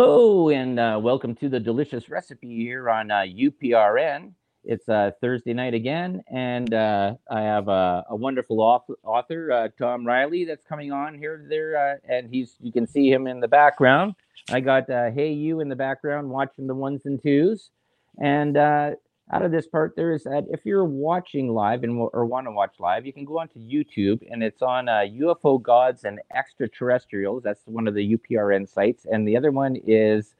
Hello, and uh, welcome to the delicious recipe here on uh, UPRN. It's uh, Thursday night again, and uh, I have a, a wonderful author, uh, Tom Reiley, that's coming on here. There, uh, and he's you can see him in the background. I got Hey You in the background watching the ones and twos, and out of this part there is that if you're watching live and or want to watch live, you can go onto YouTube and it's on UFO Gods and Extraterrestrials. That's one of the UPRN sites, and the other one is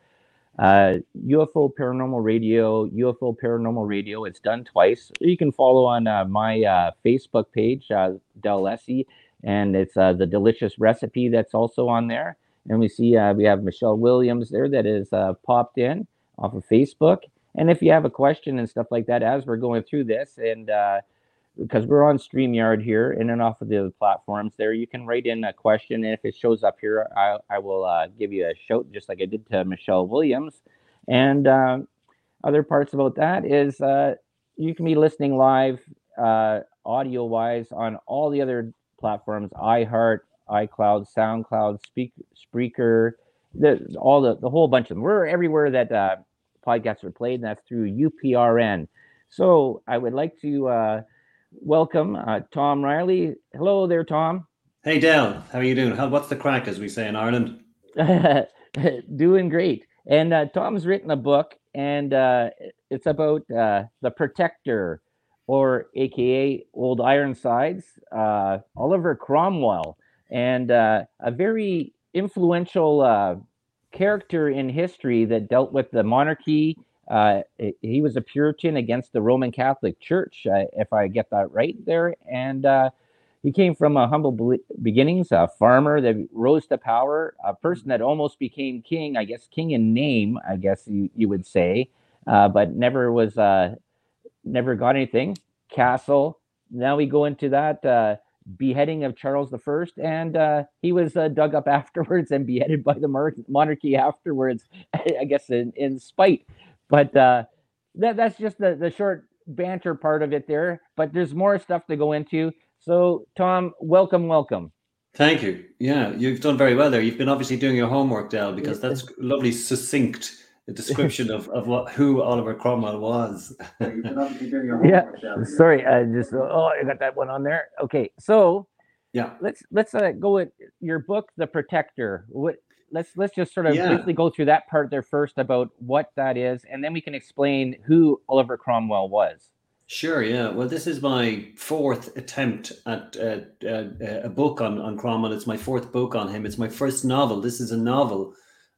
uh, UFO Paranormal Radio, UFO Paranormal Radio. It's done twice. You can follow on uh, my uh, Facebook page, uh, Del Essie, and it's uh, the delicious recipe that's also on there. And we see uh, we have Michelle Williams there that is uh, popped in off of Facebook. And if you have a question and stuff like that as we're going through this, and because we're on StreamYard here in and off of the other platforms there. You can write in a question, and if it shows up here, I, I will uh, give you a shout, just like I did to Michelle Williams. And uh, other parts about that is uh, you can be listening live, uh, audio wise, on all the other platforms iHeart, iCloud, SoundCloud, Speak, Spreaker, the, all the, the whole bunch of them. We're everywhere that uh, podcasts are played, and that's through UPRN. So I would like to uh, welcome uh, Tom Reiley. Hello there, Tom. Hey, Dell. How are you doing? How, what's the crack, as we say in Ireland? doing great. And uh, Tom's written a book, and uh, it's about uh, the Protector, or AKA Old Ironsides, uh, Oliver Cromwell, and uh, a very influential character in history that dealt with the monarchy uh, he was a Puritan against the Roman Catholic Church, uh, if I get that right there. And uh, he came from a humble beginnings, a farmer that rose to power, a person that almost became king, I guess, king in name, I guess you, you would say, uh, but never was, uh, never got anything. Castle. Now we go into that uh, beheading of Charles I, and uh, he was uh, dug up afterwards and beheaded by the monarchy afterwards, I guess in, in spite. But uh, that that's just the the short banter part of it there. But there's more stuff to go into. So Tom, welcome, welcome. Thank you. Yeah, you've done very well there. You've been obviously doing your homework, Dell, because that's lovely, succinct description of, of what who Oliver Cromwell was. yeah. Sorry, I just oh I got that one on there. Okay, so yeah, let's let's uh, go with your book, The Protector. What let's let's just sort of yeah. briefly go through that part there first about what that is, and then we can explain who Oliver Cromwell was. Sure. Yeah. Well, this is my fourth attempt at uh, uh, a book on on Cromwell. It's my fourth book on him. It's my first novel. This is a novel,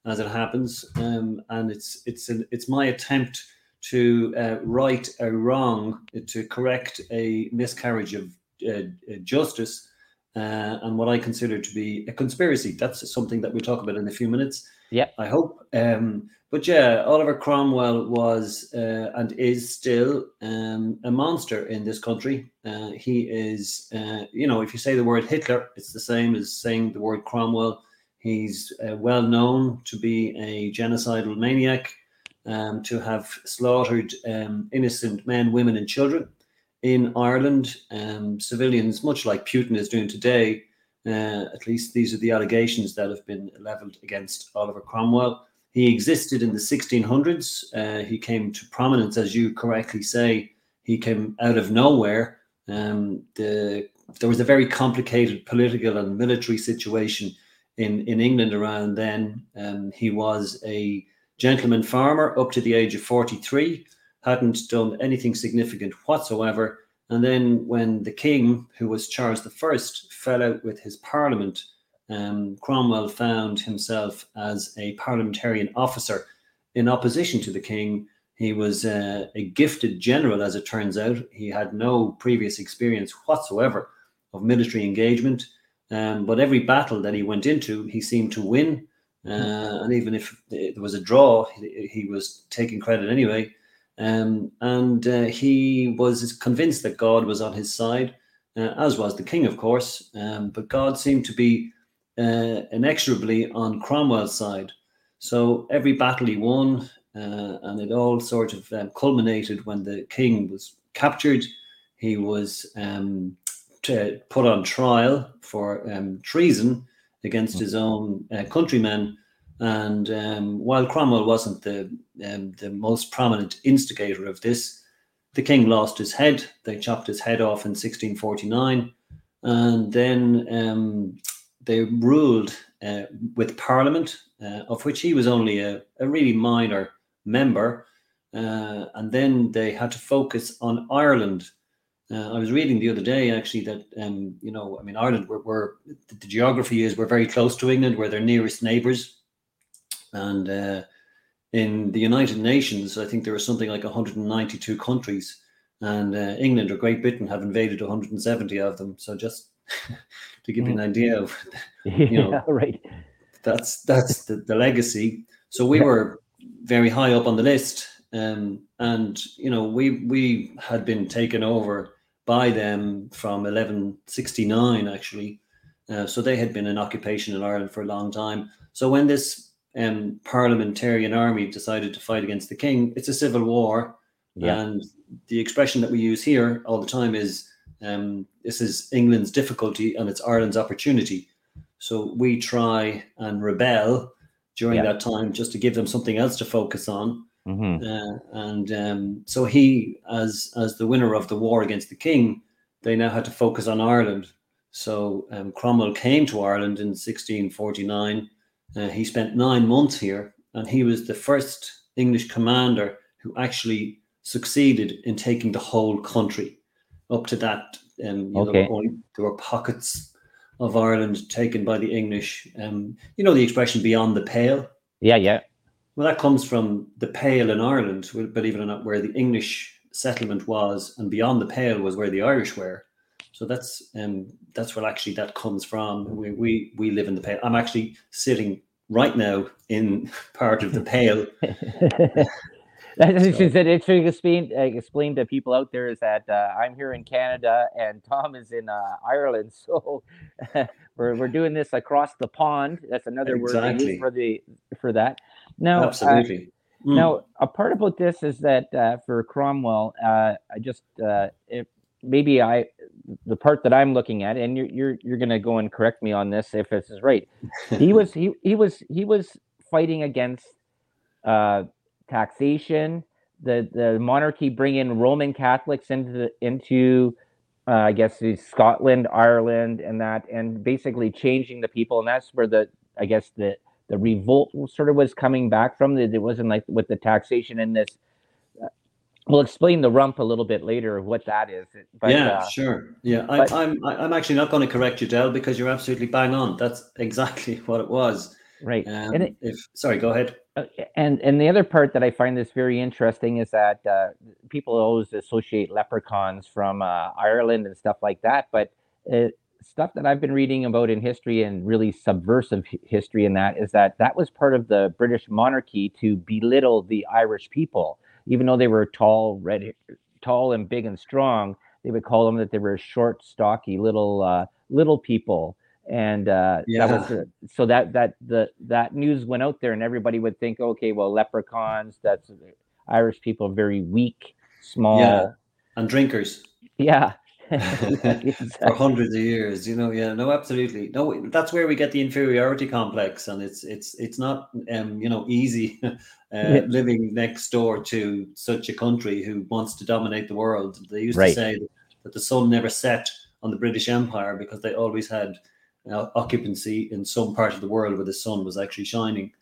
as it happens, um, and it's it's an, it's my attempt to uh, right a wrong, to correct a miscarriage of uh, justice uh, and what I consider to be a conspiracy. That's something that we'll talk about in a few minutes. Yeah, I hope. Um, but yeah, Oliver Cromwell was uh, and is still um, a monster in this country. Uh, he is, uh, you know, if you say the word Hitler, it's the same as saying the word Cromwell. He's uh, well known to be a genocidal maniac, um, to have slaughtered um, innocent men, women, and children in Ireland, um, civilians, much like Putin is doing today, uh, at least these are the allegations that have been leveled against Oliver Cromwell. He existed in the 1600s. Uh, he came to prominence, as you correctly say. He came out of nowhere. Um, the, there was a very complicated political and military situation in, in England around then. Um, he was a gentleman farmer up to the age of 43 hadn't done anything significant whatsoever. And then when the king, who was Charles I, fell out with his parliament, um, Cromwell found himself as a parliamentarian officer in opposition to the king. He was uh, a gifted general, as it turns out. He had no previous experience whatsoever of military engagement. Um, but every battle that he went into, he seemed to win. Uh, and even if there was a draw, he, he was taking credit anyway. Um, and uh, he was convinced that God was on his side, uh, as was the king, of course. Um, but God seemed to be uh, inexorably on Cromwell's side. So every battle he won, uh, and it all sort of um, culminated when the king was captured. He was um, put on trial for um, treason against his own uh, countrymen And um, while Cromwell wasn't the um, the most prominent instigator of this, the king lost his head. They chopped his head off in 1649, and then um, they ruled uh, with Parliament, uh, of which he was only a, a really minor member. Uh, and then they had to focus on Ireland. Uh, I was reading the other day actually that um, you know I mean Ireland we're, we're, the geography is we're very close to England we're their nearest neighbours. And uh, in the United Nations I think there are something like 192 countries. And uh, England or Great Britain have invaded 170 of them. So just to give you an mm. idea of you know yeah, right. that's that's the, the legacy. So we were very high up on the list um, and you know we we had been taken over by them from 1169 actually. Uh, so they had been in occupation in Ireland for a long time. So when this um, parliamentarian army decided to fight against the king it's a civil war. Yeah. and the expression that we use here all the time is um, this is England's difficulty and it's Ireland's opportunity. So we try and rebel during yeah. that time just to give them something else to focus on Mm-hmm. Uh, and um, so he, as as the winner of the war against the king, they now had to focus on Ireland. So um, Cromwell came to Ireland in 1649. Uh, he spent nine months here, and he was the first English commander who actually succeeded in taking the whole country. Up to that, um, okay. know, there were pockets of Ireland taken by the English. Um, you know the expression "beyond the pale." Yeah, yeah. Well, that comes from the Pale in Ireland, believe it or not, where the English settlement was, and beyond the Pale was where the Irish were. So that's um, that's where actually that comes from. We, we we live in the Pale. I'm actually sitting right now in part of the Pale. That's so. said. It should explain uh, explain to people out there is that uh, I'm here in Canada and Tom is in uh, Ireland, so we're we're doing this across the pond. That's another exactly. word for the for that. Now, uh, absolutely. Mm. Now, a part about this is that uh, for Cromwell, uh, I just uh, if maybe I the part that I'm looking at, and you're you're you're going to go and correct me on this if this is right. he was he he was he was fighting against uh, taxation, the the monarchy bringing Roman Catholics into the, into uh, I guess Scotland, Ireland, and that, and basically changing the people, and that's where the I guess the the revolt sort of was coming back from. It wasn't like with the taxation and this. Uh, we'll explain the rump a little bit later of what that is. But, yeah, uh, sure. Yeah, I, but, I'm I'm actually not going to correct you, Del, because you're absolutely bang on. That's exactly what it was. Right. Um, it, if sorry, go ahead. Uh, and and the other part that I find this very interesting is that uh, people always associate leprechauns from uh, Ireland and stuff like that, but it, stuff that I've been reading about in history and really subversive history in that is that that was part of the British monarchy to belittle the Irish people, even though they were tall, red, tall and big and strong. They would call them that they were short, stocky, little, uh, little people. And uh, yeah. that was so that that the that news went out there, and everybody would think, okay, well, leprechauns. That's Irish people, very weak, small, yeah. and drinkers. Yeah, for hundreds of years you know yeah no absolutely no that's where we get the inferiority complex and it's it's it's not um you know easy uh, yeah. living next door to such a country who wants to dominate the world they used right. to say that the sun never set on the british empire because they always had occupancy in some part of the world where the sun was actually shining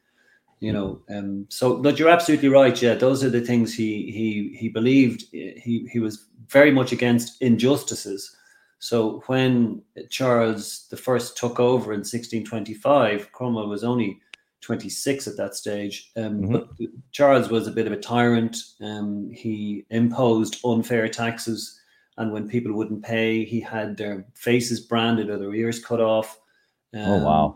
you know um so but you're absolutely right yeah those are the things he he he believed he he was very much against injustices so when charles the first took over in 1625 cromwell was only 26 at that stage um, mm-hmm. but charles was a bit of a tyrant um, he imposed unfair taxes and when people wouldn't pay he had their faces branded or their ears cut off um, oh wow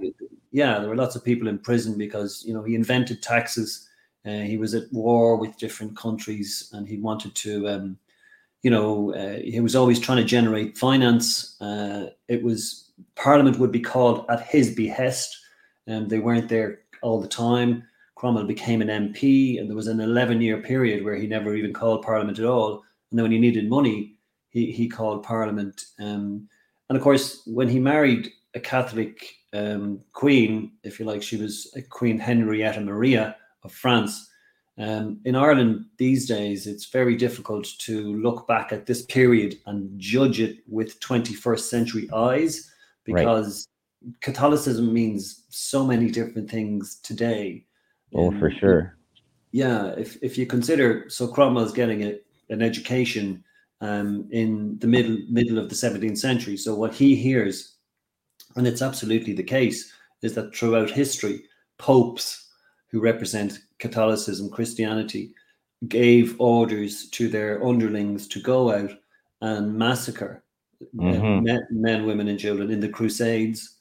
yeah, there were lots of people in prison because you know he invented taxes. Uh, he was at war with different countries, and he wanted to, um, you know, uh, he was always trying to generate finance. Uh, it was Parliament would be called at his behest, and they weren't there all the time. Cromwell became an MP, and there was an 11-year period where he never even called Parliament at all. And then when he needed money, he he called Parliament. Um, and of course, when he married a Catholic um, queen, if you like, she was Queen Henrietta Maria of France. Um, in Ireland these days, it's very difficult to look back at this period and judge it with 21st century eyes because right. Catholicism means so many different things today. Oh, um, for sure. Yeah, if, if you consider, so Cromwell's getting a, an education um, in the middle middle of the 17th century. So what he hears, and it's absolutely the case, is that throughout history, popes who represent Catholicism, Christianity, gave orders to their underlings to go out and massacre mm-hmm. men, men, women, and children in the Crusades,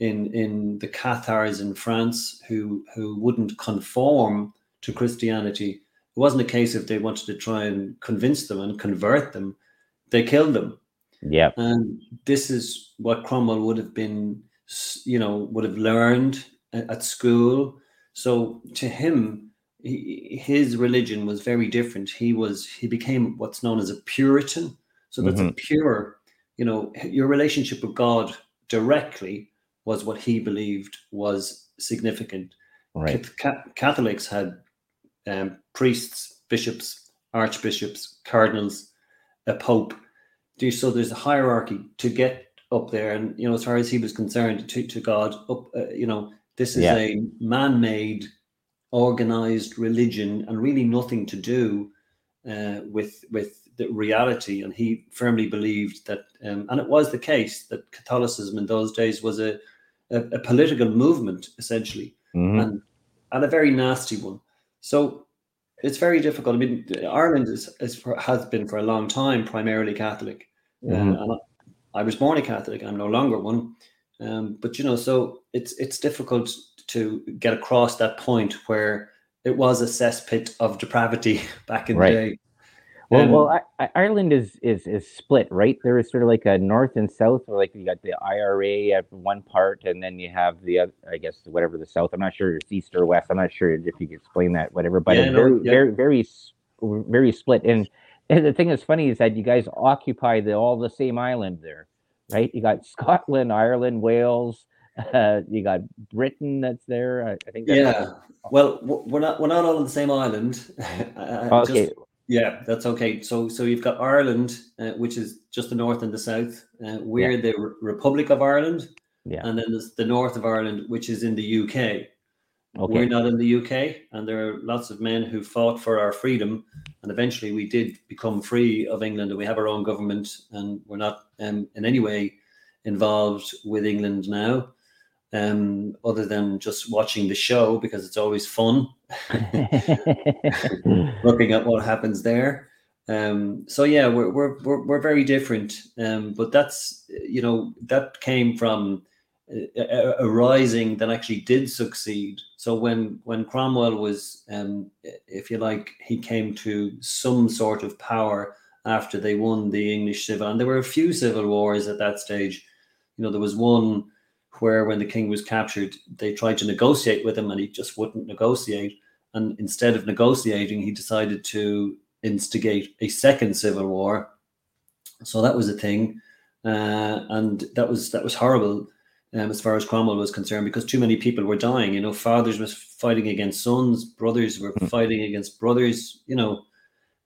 in in the Cathars in France, who who wouldn't conform to Christianity it wasn't a case if they wanted to try and convince them and convert them, they killed them. Yeah. And this is what Cromwell would have been, you know, would have learned at school. So to him, he, his religion was very different. He was he became what's known as a Puritan. So that's mm-hmm. a pure, you know, your relationship with God directly was what he believed was significant. Right. Catholics had um, priests, bishops, archbishops, cardinals, a pope. Do so there's a hierarchy to get up there, and you know, as far as he was concerned, to, to God, up, uh, you know, this is yeah. a man-made, organized religion, and really nothing to do uh, with with the reality. And he firmly believed that, um, and it was the case that Catholicism in those days was a a, a political movement essentially, mm-hmm. and and a very nasty one. So it's very difficult. I mean, Ireland is, is for, has been for a long time primarily Catholic, mm-hmm. uh, and I, I, was born a Catholic. I'm no longer one, um, but you know, so it's it's difficult to get across that point where it was a cesspit of depravity back in right. the day. Well, well, I, I, Ireland is is is split, right? There is sort of like a north and south, or like you got the IRA at one part, and then you have the other, I guess whatever the south. I'm not sure it's east or west. I'm not sure if you could explain that, whatever. But yeah, no, very, yeah. very, very, very split. And, and the thing that's funny is that you guys occupy the all the same island there, right? You got Scotland, Ireland, Wales. Uh, you got Britain that's there. I, I think. yeah. Well, we're not we're not all on the same island. okay. Just, yeah, that's okay. So, so you've got Ireland, uh, which is just the north and the south. Uh, we're yeah. the Re- Republic of Ireland, yeah, and then there's the north of Ireland, which is in the UK. Okay. We're not in the UK, and there are lots of men who fought for our freedom, and eventually we did become free of England, and we have our own government, and we're not um, in any way involved with England now um, other than just watching the show because it's always fun looking at what happens there. Um, so yeah, we're, we're, we're, we're very different. Um, but that's, you know, that came from a, a, rising that actually did succeed. So when, when Cromwell was, um, if you like, he came to some sort of power after they won the English civil, and there were a few civil wars at that stage. You know, there was one where when the king was captured, they tried to negotiate with him and he just wouldn't negotiate. And instead of negotiating, he decided to instigate a second civil war. So that was a thing, uh, and that was that was horrible um, as far as Cromwell was concerned because too many people were dying. You know, fathers were fighting against sons, brothers were hmm. fighting against brothers. You know,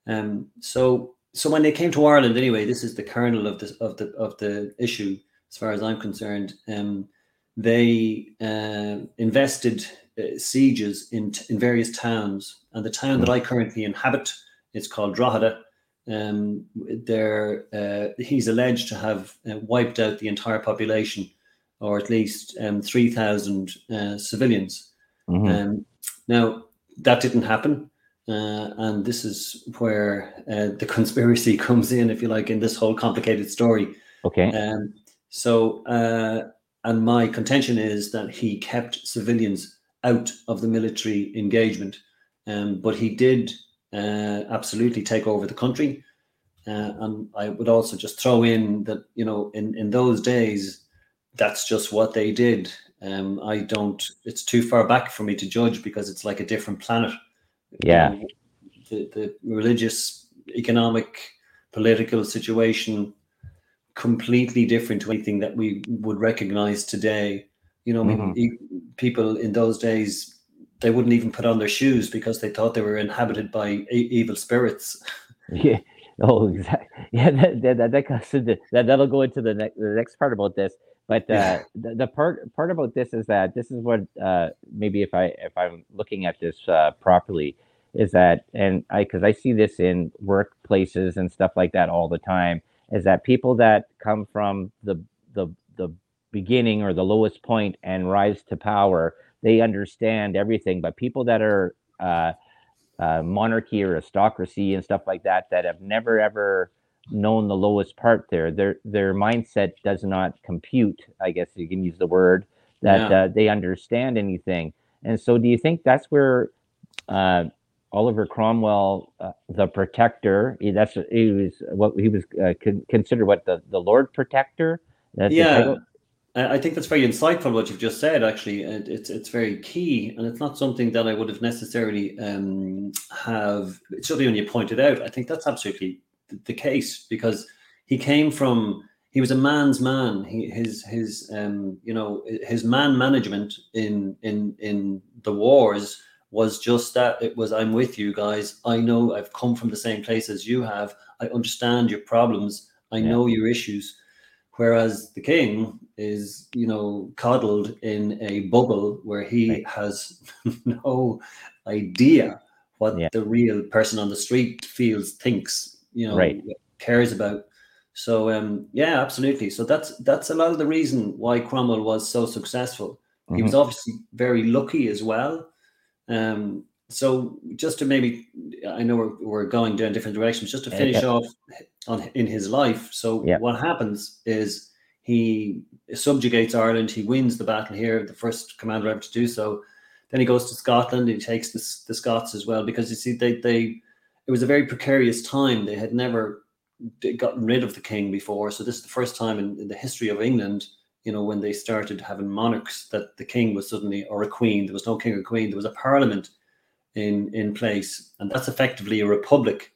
um, so so when they came to Ireland, anyway, this is the kernel of the of the of the issue as far as I'm concerned. Um, they uh, invested uh, sieges in, in various towns. And the town that hmm. I currently inhabit is called Drogheda. Um, there, uh, he's alleged to have uh, wiped out the entire population, or at least um, 3,000 uh, civilians. Mm-hmm. Um, now, that didn't happen. Uh, and this is where the conspiracy comes in, if you like, in this whole complicated story. Okay. Um, so and my contention is that he kept civilians out of the military engagement. Um, but he did uh, absolutely take over the country. Uh, and I would also just throw in that, you know, in, in those days, that's just what they did. Um, I don't, it's too far back for me to judge because it's like a different planet. Yeah. The, the religious, economic, political situation completely different to anything that we would recognize today. You know, mm-hmm. people in those days they wouldn't even put on their shoes because they thought they were inhabited by evil spirits. Yeah. Oh, exactly. Yeah, that that that, that, that that'll go into the next the next part about this. But uh, yeah. the, the, part part about this is that this is what uh, maybe if I if I'm looking at this uh, properly is that and I because I see this in workplaces and stuff like that all the time is that people that come from the the the beginning or the lowest point and rise to power they understand everything but people that are uh, uh, monarchy or aristocracy and stuff like that that have never ever known the lowest part there their their mindset does not compute i guess you can use the word that yeah. uh, they understand anything and so do you think that's where uh, oliver cromwell uh, the protector that's he was what he was uh, con- considered what the, the lord protector that's yeah I think that's very insightful what you've just said. Actually, it's it's very key, and it's not something that I would have necessarily um, have. Certainly, when you pointed out, I think that's absolutely the case because he came from he was a man's man. He, his his um, you know his man management in in in the wars was just that. It was I'm with you guys. I know I've come from the same place as you have. I understand your problems. I yeah. know your issues whereas the king is you know coddled in a bubble where he right. has no idea what yeah. the real person on the street feels thinks you know right. cares about so um yeah absolutely so that's that's a lot of the reason why cromwell was so successful mm-hmm. he was mm-hmm. obviously very lucky as well um so just to maybe i know we're, we're going down different directions just to finish okay. off on in his life. So what happens is he subjugates ireland he wins the battle here the first commander ever to do so. Then he goes to scotland he takes the, the scots as well because you see they they it was a very precarious time. They had never gotten rid of the king before. So this is the first time in, in the history of england you know when they started having monarchs that the king was suddenly or a queen there was no king or queen there was a parliament in in place, and that's effectively a republic.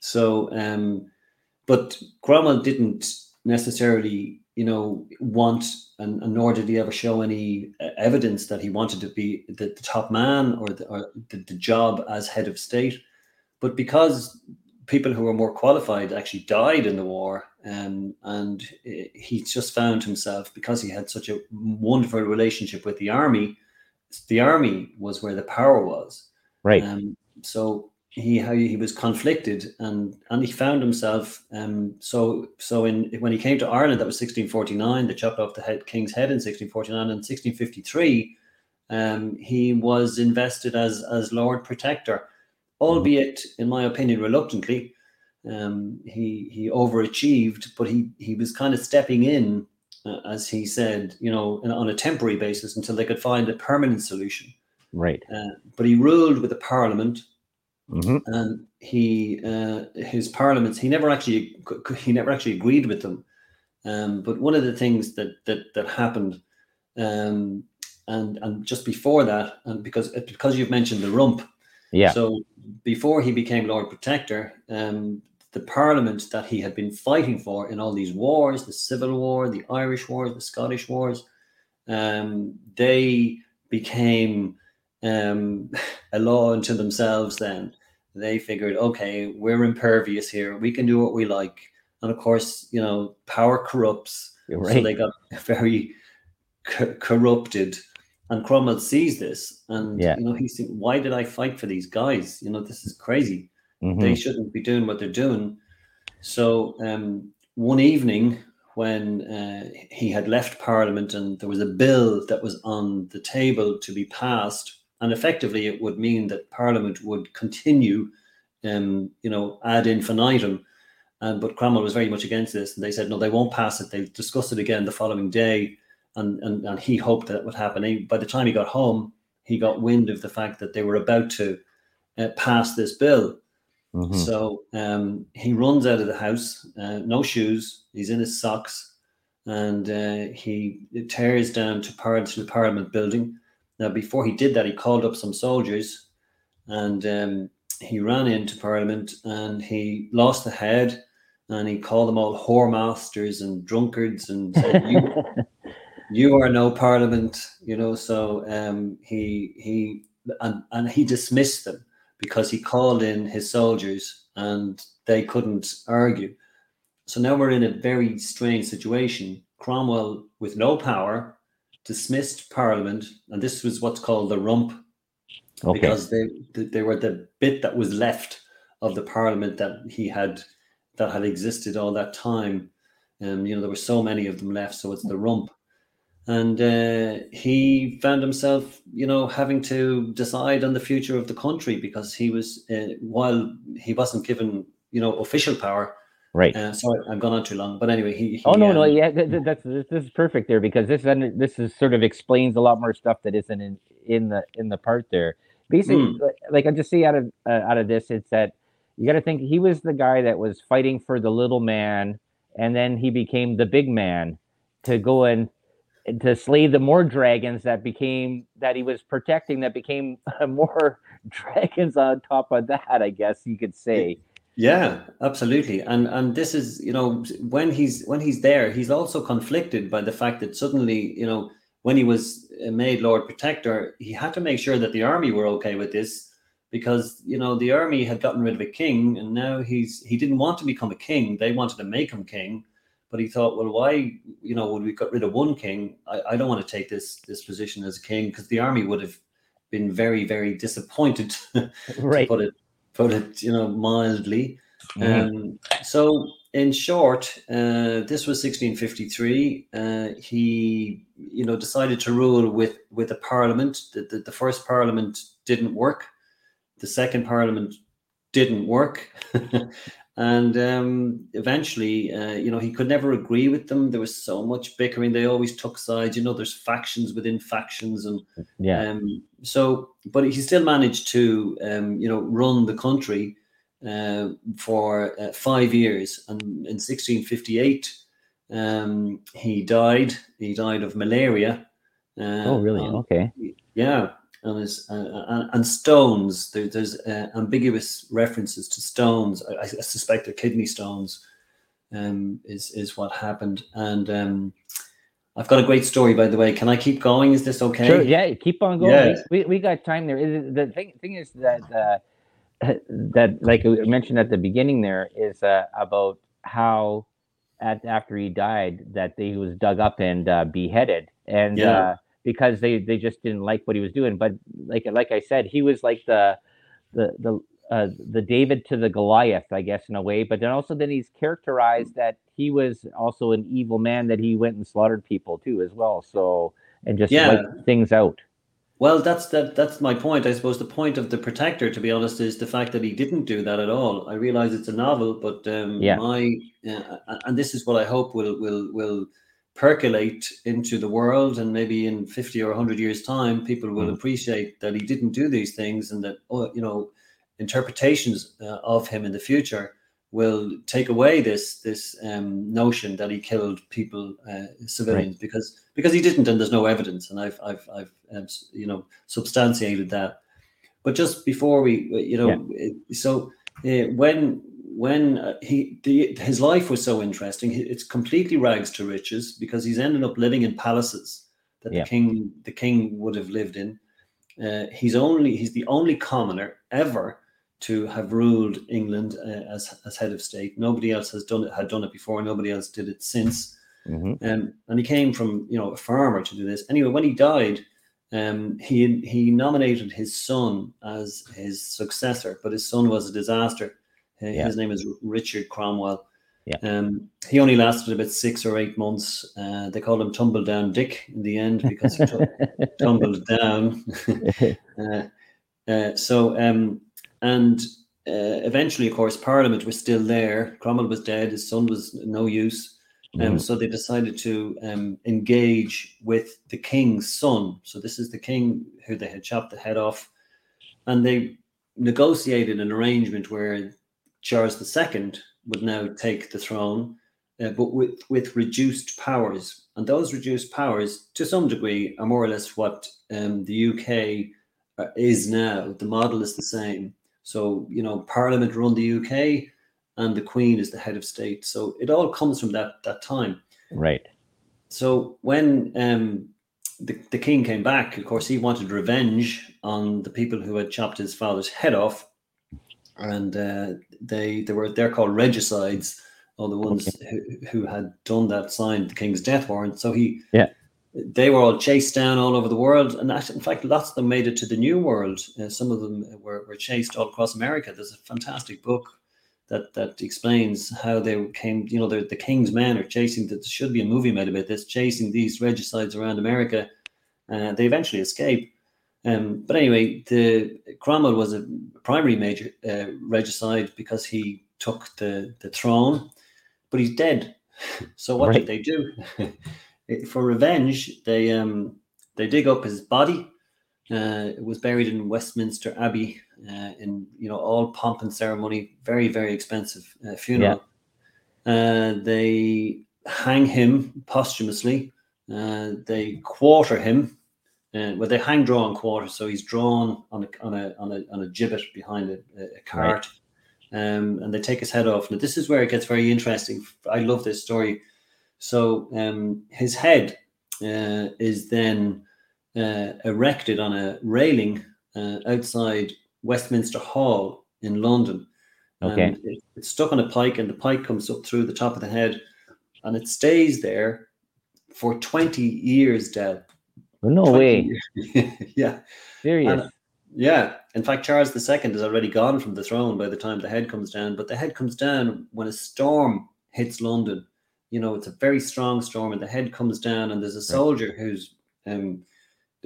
So, um, but Cromwell didn't necessarily, you know, want, and, and, nor did he ever show any uh, evidence that he wanted to be the, the top man or, the, or the, the job as head of state. But because people who were more qualified actually died in the war, um, and he just found himself because he had such a wonderful relationship with the army. The army was where the power was, Right. Um, so he he was conflicted and and he found himself um so so in when he came to Ireland that was 1649 they chopped off the head king's head in 1649 and 1653 um he was invested as as Lord Protector albeit in my opinion reluctantly um he he overachieved but he he was kind of stepping in uh, as he said you know on a temporary basis until they could find a permanent solution Right. Uh, but he ruled with the parliament, mm-hmm. and he uh, his parliaments he never actually he never actually agreed with them. Um, but one of the things that that that happened, um, and and just before that, and because because you've mentioned the rump, yeah. So before he became Lord Protector, um, the Parliament that he had been fighting for in all these wars, the Civil War, the Irish Wars, the Scottish Wars, um, they became um, a law unto themselves then. They figured, okay, we're impervious here. We can do what we like. And of course, you know, power corrupts. Right. So they got very co- corrupted. And Cromwell sees this. And, yeah. you know, he's thinking, why did I fight for these guys? You know, this is crazy. Mm-hmm. They shouldn't be doing what they're doing. So um, one evening, when uh, he had left Parliament and there was a bill that was on the table to be passed and effectively it would mean that Parliament would continue, um, you know, ad infinitum. Um, but Cromwell was very much against this, and they said no, they won't pass it. They discussed it again the following day, and and, and he hoped that would happen. He, by the time he got home, he got wind of the fact that they were about to uh, pass this bill. Mm-hmm. So um, he runs out of the house, uh, no shoes. He's in his socks, and uh, he tears down to, par- to the Parliament building now, before he did that, he called up some soldiers and um, he ran into Parliament and he lost the head and he called them all whoremasters and drunkards and said, you, you are no parliament, you know. So um, he he and and he dismissed them because he called in his soldiers and they couldn't argue. So now we're in a very strange situation. Cromwell, with no power, dismissed Parliament, and this was what's called the rump, okay. because they they were the bit that was left of the Parliament that he had that had existed all that time. And um, you know there were so many of them left, so it's the rump and uh, he found himself, you know, having to decide on the future of the country because he was, uh, while he wasn't given, you know, official power. Right. Uh, sorry, I've gone on too long, but anyway, he. he oh no, um, no, yeah, that's this is perfect there because this this is sort of explains a lot more stuff that isn't in in the in the part there. Basically, mm. like I just see out of uh, out of this, it's that you got to think he was the guy that was fighting for the little man, and then he became the big man to go and to slay the more dragons that became that he was protecting that became more dragons on top of that i guess you could say. Yeah absolutely. And and this is you know when he's when he's there he's also conflicted by the fact that suddenly you know when he was made lord protector he had to make sure that the army were okay with this because you know the army had gotten rid of a king and now he's he didn't want to become a king. They wanted to make him king but he thought, well, why, you know, when we got rid of one king, I, I don't want to take this this position as a king because the army would have been very, very disappointed. right. put it, put it, you know, mildly. Mm-hmm. Um, so, in short, uh, this was 1653. Uh, he, you know, decided to rule with with a parliament. The, the, the first parliament didn't work. The second parliament didn't work. and um, eventually, uh, you know, he could never agree with them. There was so much bickering. They always took sides. You know, there's factions within factions, and yeah. Um, so, but he still managed to, um, you know, run the country uh, for uh, five years. And in 1658, um, he died. He died of malaria. Uh, oh, really? Okay. Yeah, and, his, uh, and stones. There, there's uh, ambiguous references to stones. I, I, suspect they're kidney stones. Um, is is what happened, and um, I've got a great story, by the way. Can I keep going? Is this okay? Sure. Yeah, keep on going. Yeah. We, we got time there. The thing thing is that uh, that like I mentioned at the beginning there is uh, about how at after he died that he was dug up and uh, beheaded and. Yeah uh, because they they just didn't like what he was doing. But like like I said, he was like the the the uh, the David to the Goliath, I guess, in a way. But then also then he's characterized that he was also an evil man that he went and slaughtered people too as well. So and just yeah. things out. Well, that's that. That's my point. I suppose the point of the protector, to be honest, is the fact that he didn't do that at all. I realize it's a novel, but um, yeah. my uh, and this is what I hope will will will percolate into the world and maybe in 50 or 100 years time people will mm. appreciate that he didn't do these things and that oh, you know interpretations uh, of him in the future will take away this this um, notion that he killed people uh, civilians right. because because he didn't and there's no evidence and I've I've I've um, you know substantiated that but just before we you know yeah. so uh, when when uh, he the, his life was so interesting, it's completely rags to riches because he's ended up living in palaces that yeah. the king the king would have lived in. Uh, he's only he's the only commoner ever to have ruled England uh, as as head of state. Nobody else has done it had done it before. Nobody else did it since. Mm-hmm. Um, and he came from you know a farmer to do this. Anyway, when he died, um, he he nominated his son as his successor, but his son was a disaster. Uh, yeah. His name is Richard Cromwell. Yeah. Um, he only lasted about six or eight months. Uh, they called him Tumble Down Dick in the end because he t- tumbled down. uh, uh, so, um, and uh, eventually, of course, Parliament was still there. Cromwell was dead. His son was no use. Um, mm. So they decided to um, engage with the king's son. So this is the king who they had chopped the head off, and they negotiated an arrangement where Charles II would now take the throne, uh, but with, with reduced powers. And those reduced powers, to some degree, are more or less what um, the UK uh, is now. The model is the same. So, you know, Parliament run the UK and the Queen is the head of state. So it all comes from that, that time. Right. so when um, the, the king came back, of course, he wanted revenge on the people who had chopped his father's head off, and uh, they they were they're called regicides, or the ones okay. who, who had done that, signed the king's death warrant. So he yeah they were all chased down all over the world, and actually, in fact, lots of them made it to the New World. Uh, some of them were, were chased all across America. There's a fantastic book that that explains how they came. You know, the, the king's men are chasing. That there should be a movie made about this, chasing these regicides around America. Uh, they eventually escape. Um, but anyway, the Cromwell was a primary major uh, regicide because he took the the throne, but he's dead. So what right. did they do? for revenge, they um they dig up his body. Uh, it was buried in Westminster Abbey uh, in you know all pomp and ceremony, very very expensive uh, funeral. Yeah. Uh, they hang him posthumously. Uh, they quarter him. Uh, well, they hang, draw, and quarter. So he's drawn on a on a on a, on a gibbet behind a, a cart, right. um, and they take his head off. Now this is where it gets very interesting. I love this story so um, his head uh, is then uh, erected on a railing uh, outside Westminster Hall in London. Okay. It, it's stuck on a pike, and the pike comes up through the top of the head, and it stays there for 20 years, Dad. No way. yeah. Serious. And, yeah. In fact, Charles II is already gone from the throne by the time the head comes down, but the head comes down when a storm hits London you know, it's a very strong storm, and the head comes down, and there's a soldier who's um,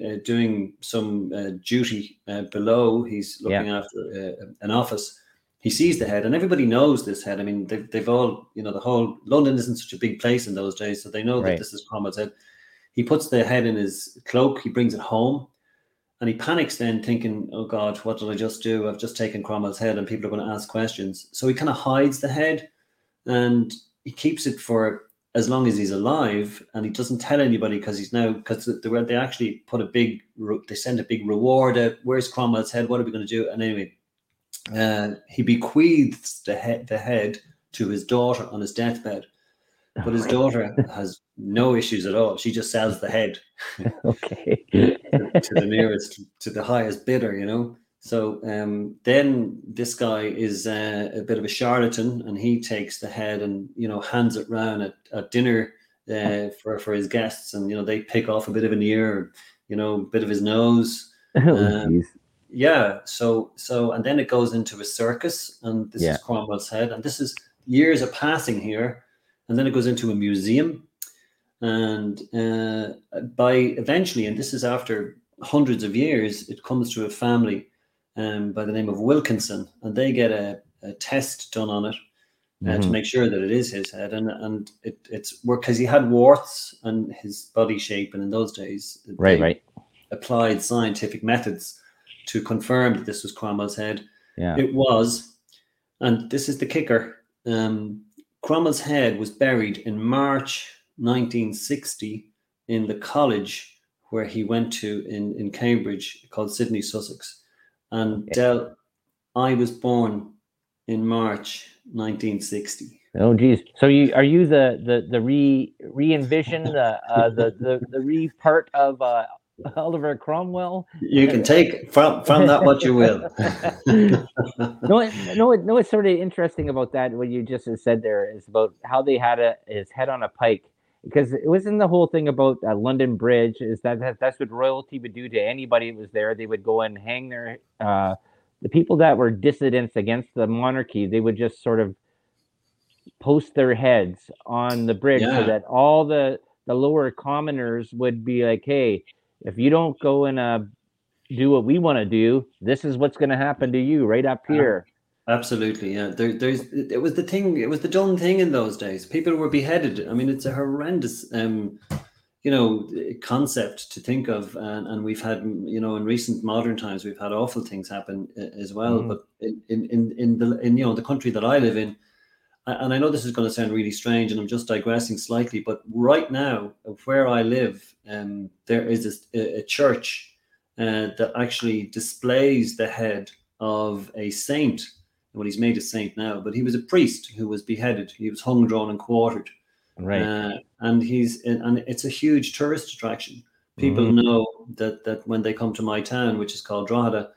uh, doing some uh, duty uh, below. He's looking yeah. after uh, an office. He sees the head, and everybody knows this head. I mean, they've, they've all, you know, the whole London isn't such a big place in those days, so they know right. that this is Cromwell's head. He puts the head in his cloak, he brings it home, and he panics then, thinking, "Oh God, what did I just do? I've just taken Cromwell's head, and people are going to ask questions." So he kind of hides the head, and he keeps it for as long as he's alive and he doesn't tell anybody because he's now because they, they actually put a big they send a big reward out where's cromwell's head what are we going to do and anyway uh, he bequeaths the head the head to his daughter on his deathbed but his daughter has no issues at all she just sells the head okay to, to the nearest to the highest bidder you know so um, then this guy is uh, a bit of a charlatan, and he takes the head and you know hands it round at, at dinner uh, for for his guests, and you know they pick off a bit of an ear, you know, a bit of his nose. Oh, um, yeah. So so and then it goes into a circus, and this yeah. is Cromwell's head, and this is years of passing here, and then it goes into a museum, and uh, by eventually, and this is after hundreds of years, it comes to a family um, by the name of Wilkinson, and they get a, a test done on it uh, mm-hmm. to make sure that it is his head. And and it, it's work because he had warts and his body shape, and in those days, right, right, applied scientific methods to confirm that this was Cromwell's head. Yeah, it was, and this is the kicker. Um, Cromwell's head was buried in March 1960 in the college where he went to in, in Cambridge called Sidney Sussex. And Del, I was born in March 1960. Oh geez. So you are you the the the re re envision the uh, the the the re part of uh, Oliver Cromwell? You can take from from that what you will. no, no, no. What's sort of interesting about that? What you just said there is about how they had a, his head on a pike because it wasn't the whole thing about uh, London Bridge is that, that that's what royalty would do to anybody that was there. They would go and hang their uh, the people that were dissidents against the monarchy. They would just sort of post their heads on the bridge yeah. so that all the the lower commoners would be like, hey, if you don't go and uh, do what we want to do, this is what's going to happen to you right up here. Absolutely, yeah. There, there's it was the thing. It was the done thing in those days. People were beheaded. I mean, it's a horrendous, um, you know, concept to think of. And, and we've had, you know, in recent modern times, we've had awful things happen uh, as well. Mm. But in, in in the in you know the country that I live in, and I know this is going to sound really strange, and I'm just digressing slightly, but right now, where I live, um, there is a, a church uh, that actually displays the head of a saint well, he's made a saint now, but he was a priest who was beheaded. He was hung, drawn, and quartered. Right. Uh, and he's and it's a huge tourist attraction. People Mhm. know that that when they come to my town, which is called Drogheda,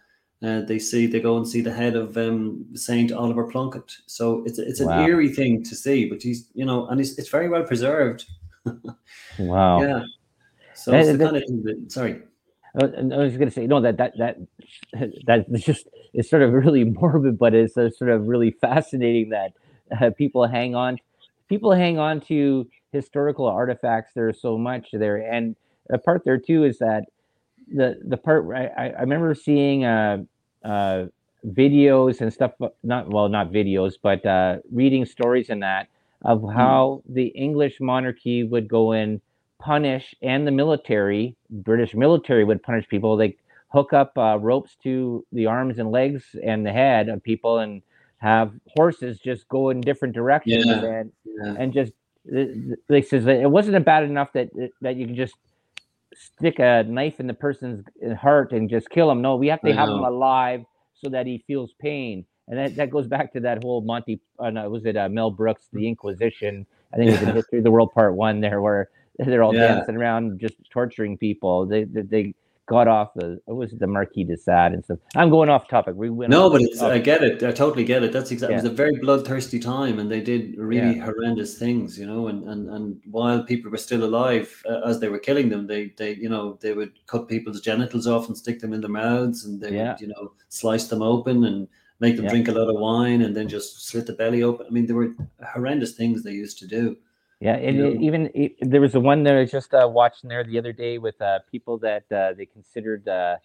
uh, they see they go and see the head of um, Saint Oliver Plunkett. So it's it's an Wow. eerie thing to see, but he's you know, and it's, it's very well preserved. Wow. Yeah. So That- it's the that- kind of thing that, sorry. Uh, I was going to say, no, that that that that just it's sort of really morbid, but it's uh, sort of really fascinating that uh, people hang on, people hang on to historical artifacts. There's so much there, and the part there too is that the the part I, I remember seeing uh, uh, videos and stuff, not well, not videos, but uh, reading stories and that of how the English monarchy would go in punish and the military british military would punish people. They hook up uh, ropes to the arms and legs and the head of people and have horses just go in different directions Yeah. and Yeah. and just they says that it wasn't bad enough that that you can just stick a knife in the person's heart and just kill him. No we have to I have him alive so that he feels pain. And that, that goes back to that whole monty uh, no, was it uh, mel brooks the inquisition? I think it was in history of the world part one there where they're all Yeah. dancing around just torturing people they they, they got off the it was the marquis de sade and stuff i'm going off topic we went No, but it's I get it. I totally get it. That's exactly. It was a very bloodthirsty time, and they did really horrendous things, you know. And and and while people were still alive, uh, as they were killing them, they they you know they would cut people's genitals off and stick them in their mouths, and they Yeah. would you know slice them open and make them Yeah. drink a lot of wine, and then just slit the belly open. I mean, there were horrendous things they used to do. Yeah, and it- even it, there was the one that I was just uh, watching there the other day with uh, people that uh, they considered uh,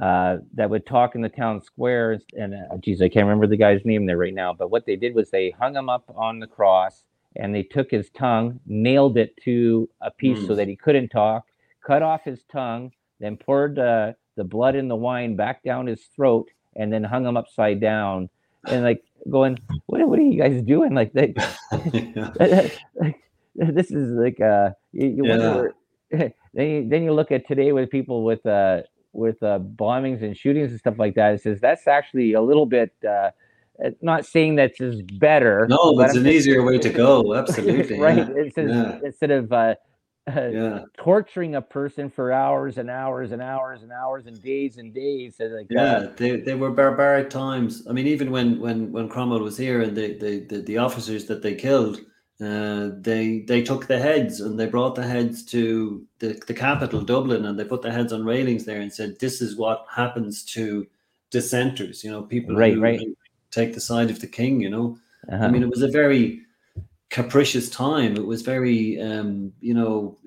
uh, that would talk in the town square. And uh, geez, I can't remember the guy's name there right now. But what they did was they hung him up on the cross and they took his tongue, nailed it to a piece so Mm. that he couldn't talk, cut off his tongue, then poured uh, the blood and the wine back down his throat, and then hung him upside down. And like going, what, what are you guys doing? Like they, Yeah. this is like uh you, you wonder where- then you, then you look at today with people with uh with uh bombings and shootings and stuff like that it says that's actually a little bit uh not saying that's is better No, but it's I'm an just- easier way to go. Absolutely. right Yeah. it says Yeah. instead of uh, uh yeah. torturing a person for hours and hours and hours and hours and days and days like Yeah, they, they were barbaric times. I mean, even when when when Cromwell was here and the the, the, the officers that they killed, uh, they they took the heads and they brought the heads to the, the capital, Dublin, and they put the heads on railings there and said, "This is what happens to dissenters." You know, people Right, who, right. take the side of the king. You know, uh-huh. I mean, it was a very capricious time. It was very, um, you know,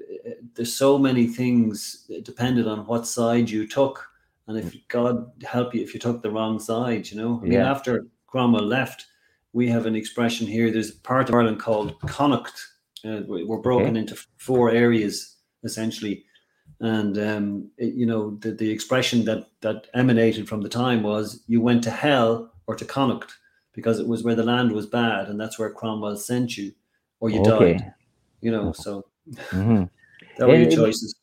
there's so many things that depended on what side you took. And if God help you if you took the wrong side, you know. I mean, Yeah. after Cromwell left, we have an expression here. There's a part of Ireland called Connacht. Uh, we- we're broken Okay. into four areas essentially. And um, it, you know, the, the expression that that emanated from the time was you went to hell or to Connacht because it was where the land was bad, and that's where Cromwell sent you, or you okay died. You know, so Mhm. that were your choices.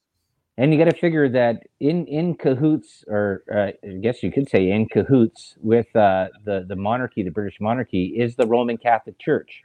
And you got to figure that in in cahoots, or uh, I guess you could say in cahoots with uh, the the monarchy, the British monarchy, is the Roman Catholic Church,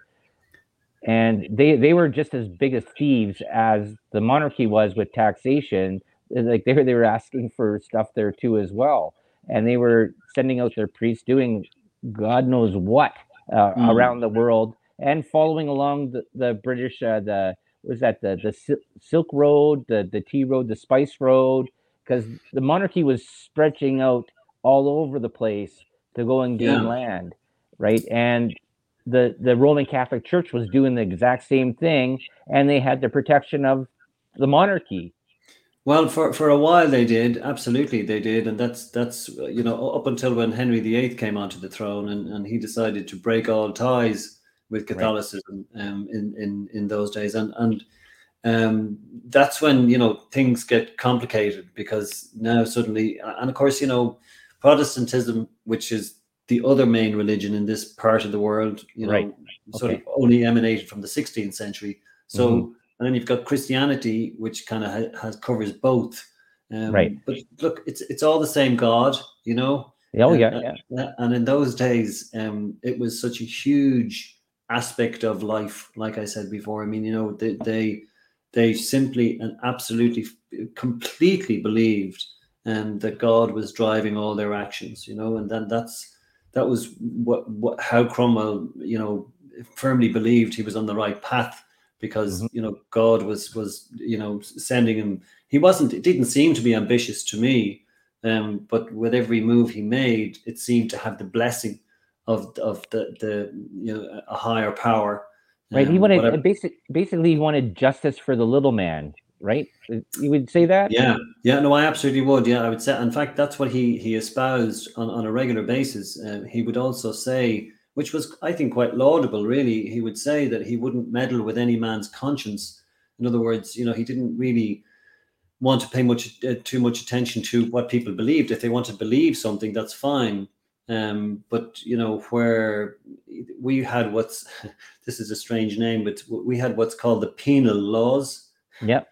and they they were just as big as thieves as the monarchy was with taxation. Like they were they were asking for stuff there too as well, and they were sending out their priests doing God knows what uh, Mm. around the world and following along the, the British uh, the was that the the Silk Road, the the Tea Road, the Spice Road, because the monarchy was stretching out all over the place to go and gain Yeah. land, right? And the the Roman Catholic Church was doing the exact same thing, and they had the protection of the monarchy. Well, for, for a while they did, absolutely they did, and that's that's you know up until when Henry VIII came onto the throne and, and he decided to break all ties with Catholicism um, in, in in those days, and and um, that's when you know things get complicated because now suddenly, and of course you know Protestantism, which is the other main religion in this part of the world, you know, Right. sort Okay. of only emanated from the 16th century. So and then you've got Christianity, which kind of ha- has covers both. Um, Right. But look, it's it's all the same God, you know. Oh Uh, yeah, uh, yeah, uh, And in those days, um, it was such a huge aspect of life. Like I said before, I mean, you know, they they, they simply and absolutely, completely believed um, that God was driving all their actions. You know, and then that's that was what what how Cromwell, you know, firmly believed he was on the right path because mm-hmm. you know God was was you know sending him. He wasn't. It didn't seem to be ambitious to me, um, but with every move he made, it seemed to have the blessing of of the the you know a higher power. Right. Um, he wanted whatever. basic basically he wanted justice for the little man. Right. You would say that. Yeah. Yeah. No, I absolutely would. Yeah, I would say. In fact, that's what he he espoused on on a regular basis. Uh, he would also say which was, I think, quite laudable, really. He would say that he wouldn't meddle with any man's conscience. In other words, you know, he didn't really want to pay much uh, too much attention to what people believed. If they want to believe something, that's fine. Um, but you know, where we had what's this is a strange name, but we had what's called the penal laws. Yep.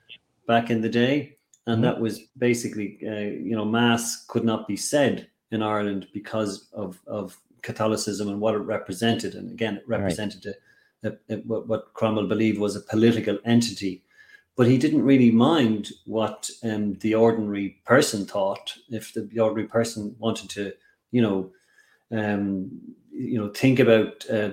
Back in the day, and mm-hmm. that was basically, uh, you know, mass could not be said in Ireland because of of Catholicism and what it represented. And again, it represented right. a, a, a, what Cromwell believed was a political entity. But he didn't really mind what um, the ordinary person thought. If the, the, ordinary person wanted to, you know, um, you know, think about uh,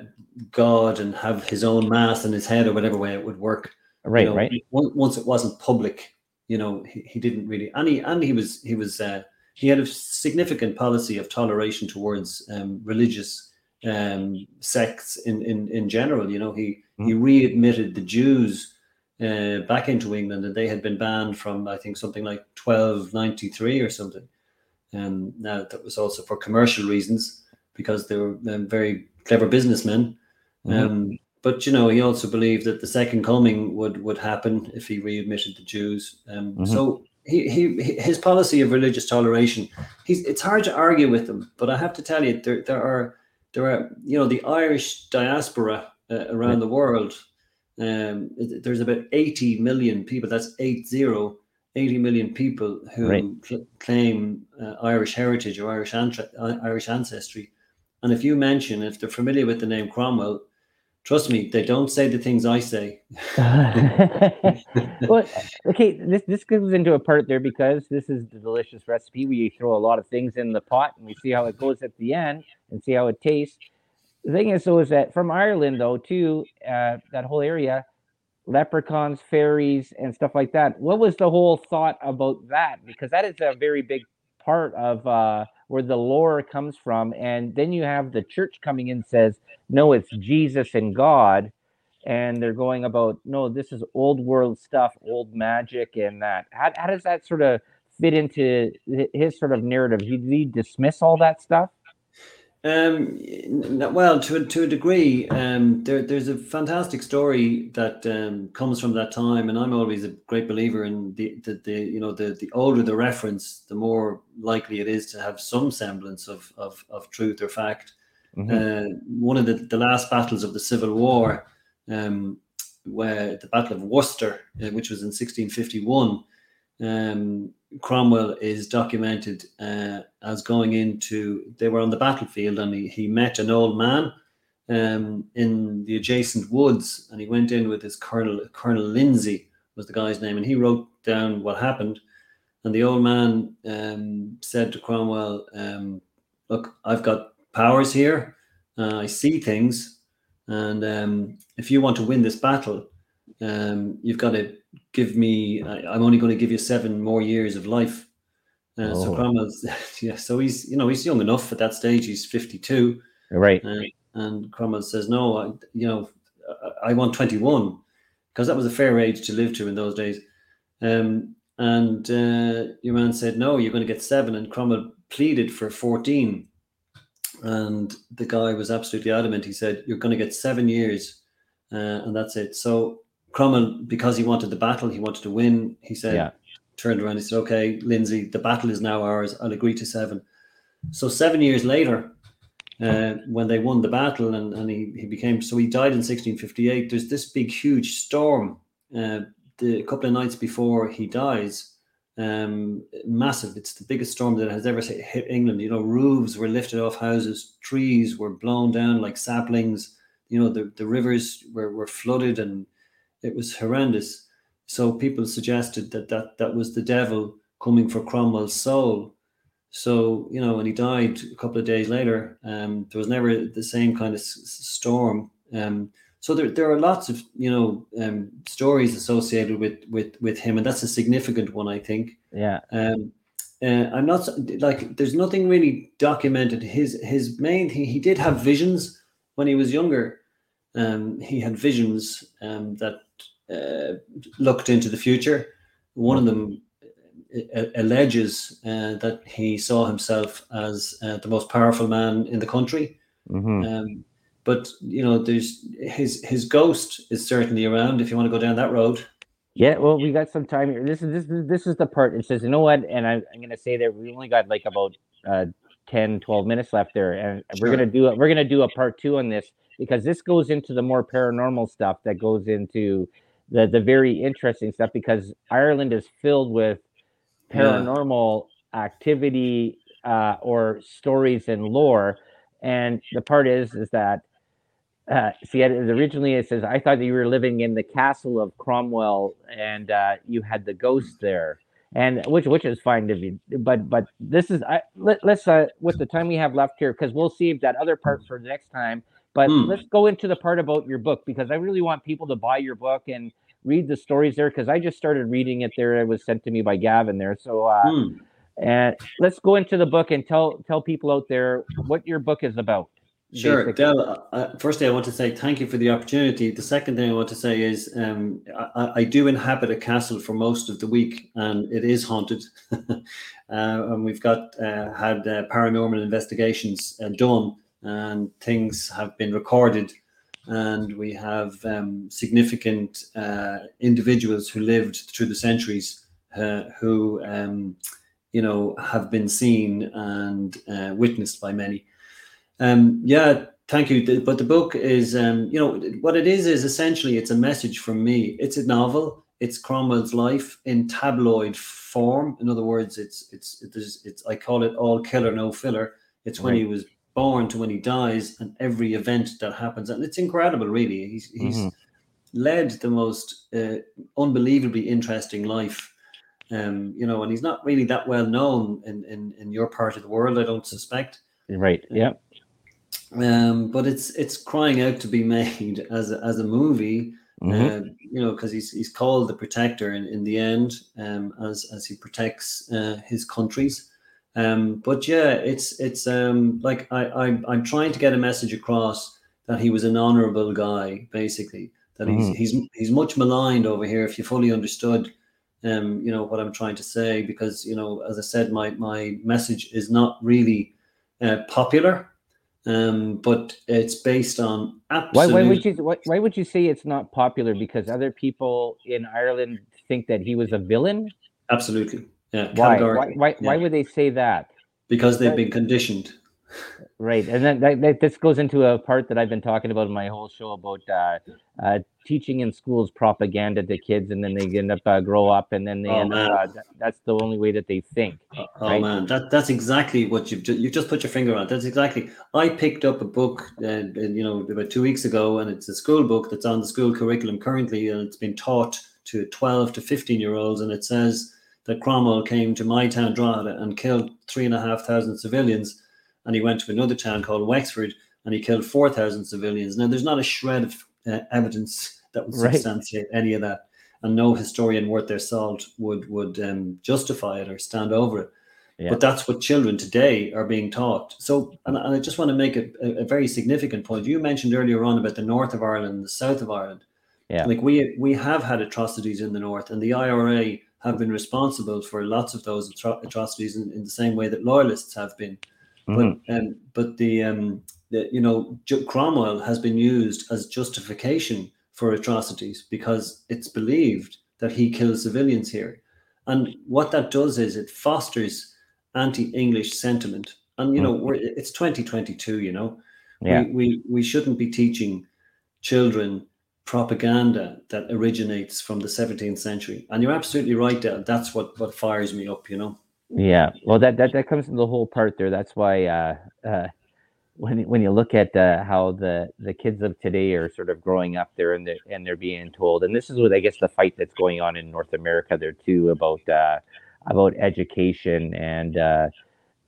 God and have his own mass in his head or whatever way it would work. Right, you know, right. Once it wasn't public, you know, he, he didn't really, and he and he was he was uh, he had a significant policy of toleration towards um, religious um, sects in, in, in general. You know, he, mm. he readmitted the Jews uh, back into England, and they had been banned from, I think, something like 1293 or something. And now that was also for commercial reasons because they were um, very clever businessmen. Mm-hmm. Um, but you know, he also believed that the second coming would would happen if he readmitted the Jews. Um, mm-hmm. So he, he his policy of religious toleration he's it's hard to argue with him but i have to tell you there, there are there are you know the irish diaspora uh, around the world um, there's about 80 million people that's 80 80 million people who right. cl- claim uh, irish heritage or irish irish ancestry and if you mention if they're familiar with the name cromwell Trust me, they don't say the things I say. well, okay, this this goes into a part there because this is the delicious recipe. We throw a lot of things in the pot and we see how it goes at the end and see how it tastes. The thing is, though, is that from Ireland, though, too, uh, that whole area, leprechauns, fairies, and stuff like that. What was the whole thought about that? Because that is a very big part of uh, where the lore comes from. And then you have the church coming in says, no, it's Jesus and God. And they're going about, no, this is old world stuff, old magic, and that. How, how does that sort of fit into his sort of narrative? Did he dismiss all that stuff? Um, well, to to a degree, um, there there's a fantastic story that um, comes from that time, and I'm always a great believer in the, the the you know the the older the reference, the more likely it is to have some semblance of of, of truth or fact. Mm-hmm. Uh, one of the, the last battles of the Civil War, um, where the Battle of Worcester, uh, which was in 1651, um, Cromwell is documented uh, as going into. They were on the battlefield, and he, he met an old man um, in the adjacent woods, and he went in with his Colonel Colonel Lindsay was the guy's name, and he wrote down what happened. And the old man um, said to Cromwell, um, "Look, I've got powers here. Uh, I see things, and um, if you want to win this battle, um, you've got to give me. I, am only going to give you seven more years of life. Uh, oh. So Cromwell's, yeah. So he's, you know, he's young enough at that stage. He's 52, right? Uh, and Cromwell says, "No, I, you know, I, I want 21 because that was a fair age to live to in those days." Um, and uh, your man said, "No, you're going to get seven. And Cromwell pleaded for 14. And the guy was absolutely adamant. He said, "You're going to get seven years, uh, and that's it." So Cromwell, because he wanted the battle, he wanted to win. He said, yeah. turned around, he said, "Okay, Lindsay, the battle is now ours. I'll agree to seven. So seven years later, uh, when they won the battle, and, and he, he became so he died in 1658. There's this big, huge storm. Uh, the a couple of nights before he dies, um, massive. It's the biggest storm that has ever hit England. You know, roofs were lifted off houses, trees were blown down like saplings you know the, the rivers were, were flooded and it was horrendous. So people suggested that, that that was the devil coming for Cromwell's soul. So you know when he died a couple of days later, um, there was never the same kind of s- storm. Um, so there, there are lots of you know um, stories associated with with with him, and that's a significant one, I think. Yeah. Um, uh, I'm not like there's nothing really documented. His his main he, he did have visions when he was younger. Um, he had visions um, that uh, looked into the future. One of them uh, alleges uh, that he saw himself as uh, the most powerful man in the country. hmm Um, but you know, there's his his ghost is certainly around. If you want to go down that road, Yeah, well, we got some time here. This is this is this is the part. It says, you know what? And I, I'm gonna say that we only got like about uh 10, 12 minutes left there, and we're gonna do it. We're gonna do a part two on this because this goes into the more paranormal stuff that goes into the the very interesting stuff because Ireland is filled with Yeah. paranormal activity uh, or stories and lore. And the part is is that uh, see, originally it says I thought that you were living in the castle of Cromwell and uh, you had the ghost there, and which which is fine to be, but but this is I let, let's uh, with the time we have left here because we'll save that other part for the next time. But Hmm. let's go into the part about your book because I really want people to buy your book and read the stories there because I just started reading it there. It was sent to me by Gavin there, so. Uh, Hmm. and let's go into the book and tell tell people out there what your book is about. Sure, basically. Del. Uh, firstly, I want to say thank you for the opportunity. The second thing I want to say is um, I, I do inhabit a castle for most of the week, and it is haunted. uh, and we've got uh, had uh, paranormal investigations uh, done, and things have been recorded, and we have um, significant uh, individuals who lived through the centuries uh, who, um, you know, have been seen and uh, witnessed by many. Um, yeah, thank you. But the book is, um, you know, what it is is essentially it's a message from me. It's a novel. It's Cromwell's life in tabloid form. In other words, it's it's it is it's I call it all killer no filler. It's when he was born to when he dies and every event that happens, and it's incredible. Really, he's he's Mhm. led the most uh, unbelievably interesting life. Um, you know, and he's not really that well known in, in in your part of the world. I don't suspect. Right. Yeah. um, but it's it's crying out to be made as a, as a movie. Mhm. Uh, you know, because he's he's called the protector in, in the end, um, as as he protects uh, his countries. Um, but yeah, it's it's um, like I, I I'm trying to get a message across that he was an honourable guy, basically. That he's Mhm. he's he's much maligned over here. If you fully understood, um, you know what I'm trying to say, because you know, as I said, my my message is not really uh, popular, um, but it's based on Why, why would you why, why would you say it's not popular? Because other people in Ireland think that he was a villain. Absolutely, yeah. Why? Why? Why, why would they say that? Because they've been conditioned. Right, and then that, that, this goes into a part that I've been talking about in my whole show about uh, uh, teaching in schools propaganda to kids, and then they end up uh, grow up, and then they Oh, end man. up. Uh, that, that's the only way that they think. Oh Right. man, that that's exactly what you've ju- you've just put your finger on. That's exactly. I picked up a book, you know, about two weeks ago, and it's a school book that's on the school curriculum currently, and it's been taught to twelve to fifteen year olds, and it says that Cromwell came to my town, Drogheda, and killed three and a half thousand civilians, and he went to another town called Wexford, and he killed four thousand civilians. Now, there's not a shred of uh, evidence that would Right. substantiate any of that, and no historian worth their salt would would um, justify it or stand over it. Yeah. But that's what children today are being taught. So, and, and I just want to make a, a, a very significant point. You mentioned earlier on about the north of Ireland, and the south of Ireland. Yeah. Like we we have had atrocities in the north, and the IRA have been responsible for lots of those atro- atrocities in, in the same way that loyalists have been. Mhm. But um, but the um, the, you know Ju- Cromwell has been used as justification for atrocities because it's believed that he killed civilians here, and what that does is it fosters anti-English sentiment. And you know we're, it's 2022. You know Yeah. we, we we shouldn't be teaching children propaganda that originates from the 17th century. And you're absolutely right. Del. That's what what fires me up. You know. Yeah, well, that that that comes in the whole part there. That's why uh, uh, when when you look at uh, how the the kids of today are sort of growing up there and they're, and they're being told, and this is what I guess the fight that's going on in North America there too about uh, about education and uh,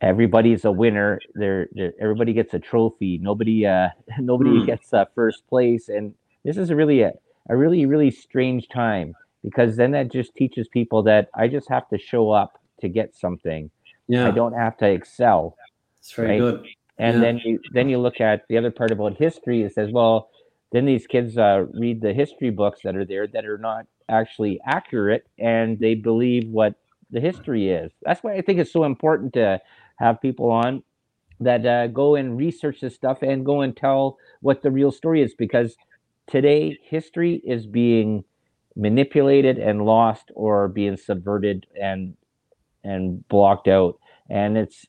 everybody's a winner. They're, they're, everybody gets a trophy. Nobody uh, nobody mm. gets uh, first place, and this is really a, a really really strange time because then that just teaches people that I just have to show up to get something. Yeah. I don't have to excel. It's very right? good. And yeah. then you then you look at the other part about history. It says, well, then these kids uh, read the history books that are there that are not actually accurate, and they believe what the history is. That's why I think it's so important to have people on that uh, go and research this stuff and go and tell what the real story is because today history is being manipulated and lost or being subverted and and blocked out. And it's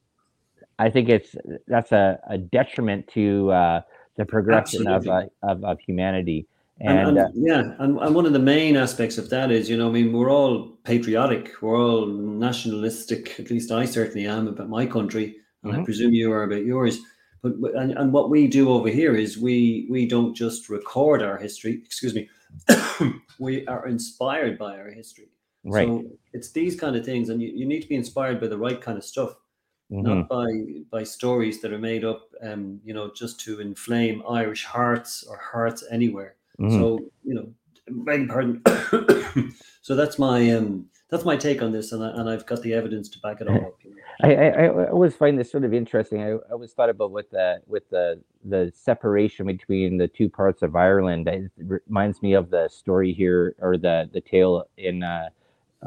i think it's that's a, a detriment to uh, the progression of, uh, of, of humanity. And, and, and uh, yeah and, and one of the main aspects of that is you know i mean we're all patriotic. We're all nationalistic. At least i certainly am about my country and mm-hmm. i presume you are about yours but and, and what we do over here is we we don't just record our history excuse me we are inspired by our history. Right. So it's these kind of things, and you, you need to be inspired by the right kind of stuff, mm-hmm. not by by stories that are made up, um, you know, just to inflame Irish hearts or hearts anywhere. Mm-hmm. So you know, beg pardon. so that's my um that's my take on this, and I, and I've got the evidence to back it all up. You know? I, I, I always find this sort of interesting. I, I always thought about with the with the the separation between the two parts of Ireland. It reminds me of the story here, or the the tale in uh,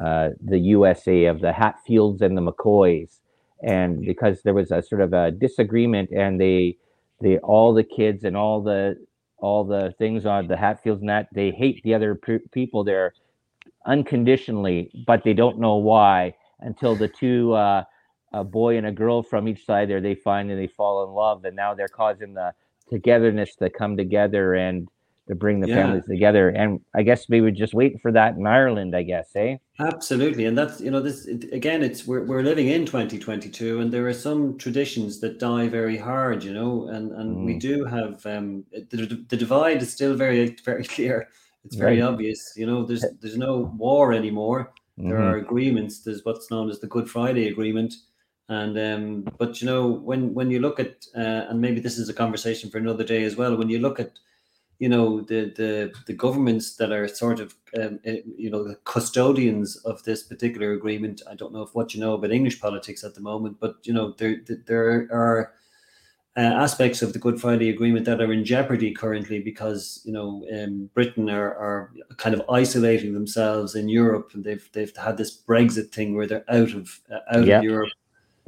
uh, the USA of the Hatfields and the McCoys, and because there was a sort of a disagreement, and they they all the kids and all the all the things on the Hatfields and that they hate the other p- people there unconditionally, but they don't know why until the two. Uh, a boy and a girl from each side there they find and they fall in love and now they're causing the togetherness to come together and to bring the yeah. families together and i guess we would just wait for that in ireland i guess eh absolutely and that's you know this again it's we're, we're living in 2022 and there are some traditions that die very hard you know and and mm. we do have um the, the divide is still very very clear it's very right. obvious you know there's there's no war anymore there mm-hmm. are agreements there's what's known as the good friday agreement and um, but you know when when you look at uh, and maybe this is a conversation for another day as well. When you look at you know the the the governments that are sort of um, eh, you know the custodians of this particular agreement. I don't know if what you know about English politics at the moment, but you know there there are. Uh, aspects of the Good Friday Agreement that are in jeopardy currently because you know um, Britain are, are kind of isolating themselves in Europe and they've they've had this Brexit thing where they're out of uh, out of Europe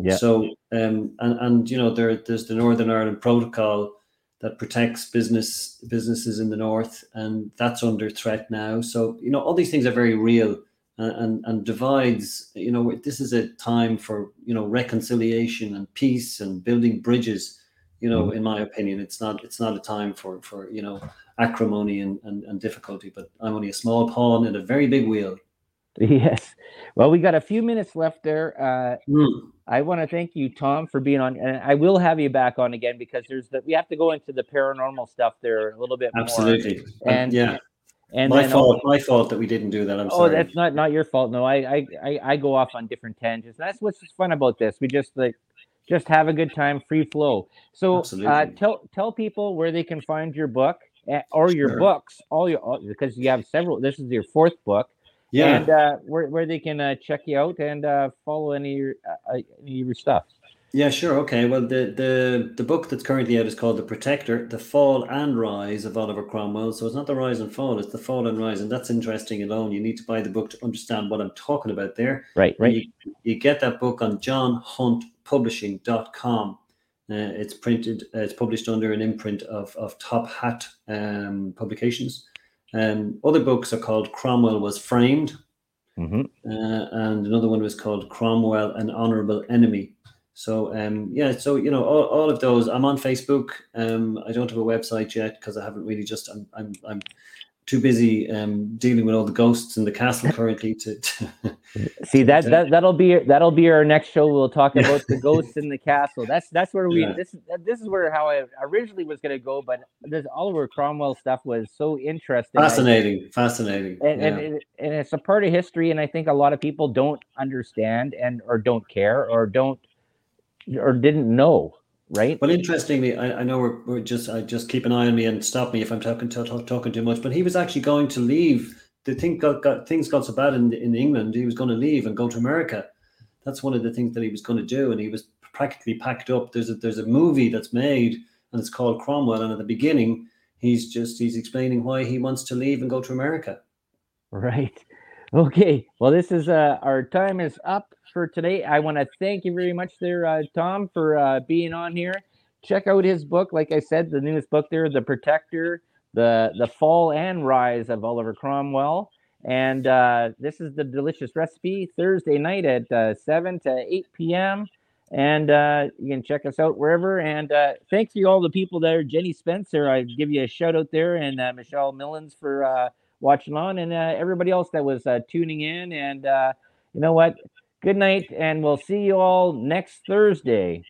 yeah. So um, and and you know there there's the Northern Ireland Protocol that protects business businesses in the north, and that's under threat now. So you know all these things are very real, and and, and divides. You know this is a time for you know reconciliation and peace and building bridges. You know, mm-hmm. in my opinion, it's not it's not a time for for you know acrimony and, and, and difficulty. But I'm only a small pawn in a very big wheel. Yes. Well, we got a few minutes left there. Uh, mm. I want to thank you, Tom, for being on, and I will have you back on again because there's the we have to go into the paranormal stuff there a little bit Absolutely. more. And yeah, and my fault. my fault that we didn't do that. I'm oh, sorry. that's not not your fault. No, I I I go off on different tangents. That's what's fun about this. We just like just have a good time, free flow. So uh, tell tell people where they can find your book eh, or your sure. books, all your because you have several. This is your fourth book yeah. And uh, where, where they can uh, check you out and uh, follow any uh, any of your stuff. Yeah sure. Okay. Well the, the the book that's currently out is called the protector the fall and rise of oliver cromwell. So it's not the rise and fall it's the fall and rise and that's interesting alone. You need to buy the book to understand what i'm talking about there. Right right. You, you, get that book on johnhuntpublishing.com uh, it's printed uh, it's published under an imprint of, of top hat um, publications um, other books are called Cromwell Was Framed, mm-hmm. uh, and another one was called Cromwell, An Honorable Enemy. So um, yeah, so you know all, all of those. I'm on Facebook. Um, I don't have a website yet because I haven't really just. I'm I'm I'm too busy um, dealing with all the ghosts in the castle currently to, to see that, that that'll be that'll be our next show. We'll talk about the ghosts in the castle. That's that's where we yeah. this this is where how i originally was going to go but this oliver cromwell stuff was so interesting fascinating fascinating. And, yeah. and, it, and it's a part of history and i think a lot of people don't understand and or don't care or don't or didn't know right? Well, interestingly, I, I know we're, we're just I just keep an eye on me and stop me if I'm talking to, talk, talking too much. But he was actually going to leave. The thing got, got things got so bad in in England. He was going to leave and go to America. That's one of the things that he was going to do, and he was practically packed up. There's a there's a movie that's made, and it's called Cromwell. And at the beginning, he's just he's explaining why he wants to leave and go to America. Right. Okay. Well, this is uh, our time is up for today. I want to thank you very much there, uh, Tom, for uh, being on here. Check out his book. Like I said, the newest book there, The Protector, the the fall and rise of Oliver Cromwell. And uh, this is the delicious recipe Thursday night at uh, 7 to 8 p.m. And uh, you can check us out wherever. And uh, thanks to all the people there. Jenny Spencer, I give you a shout out there, and uh, Michelle Millens for uh, watching on, and uh, everybody else that was uh, tuning in. And uh, you know what? Good night, and we'll see you all next Thursday.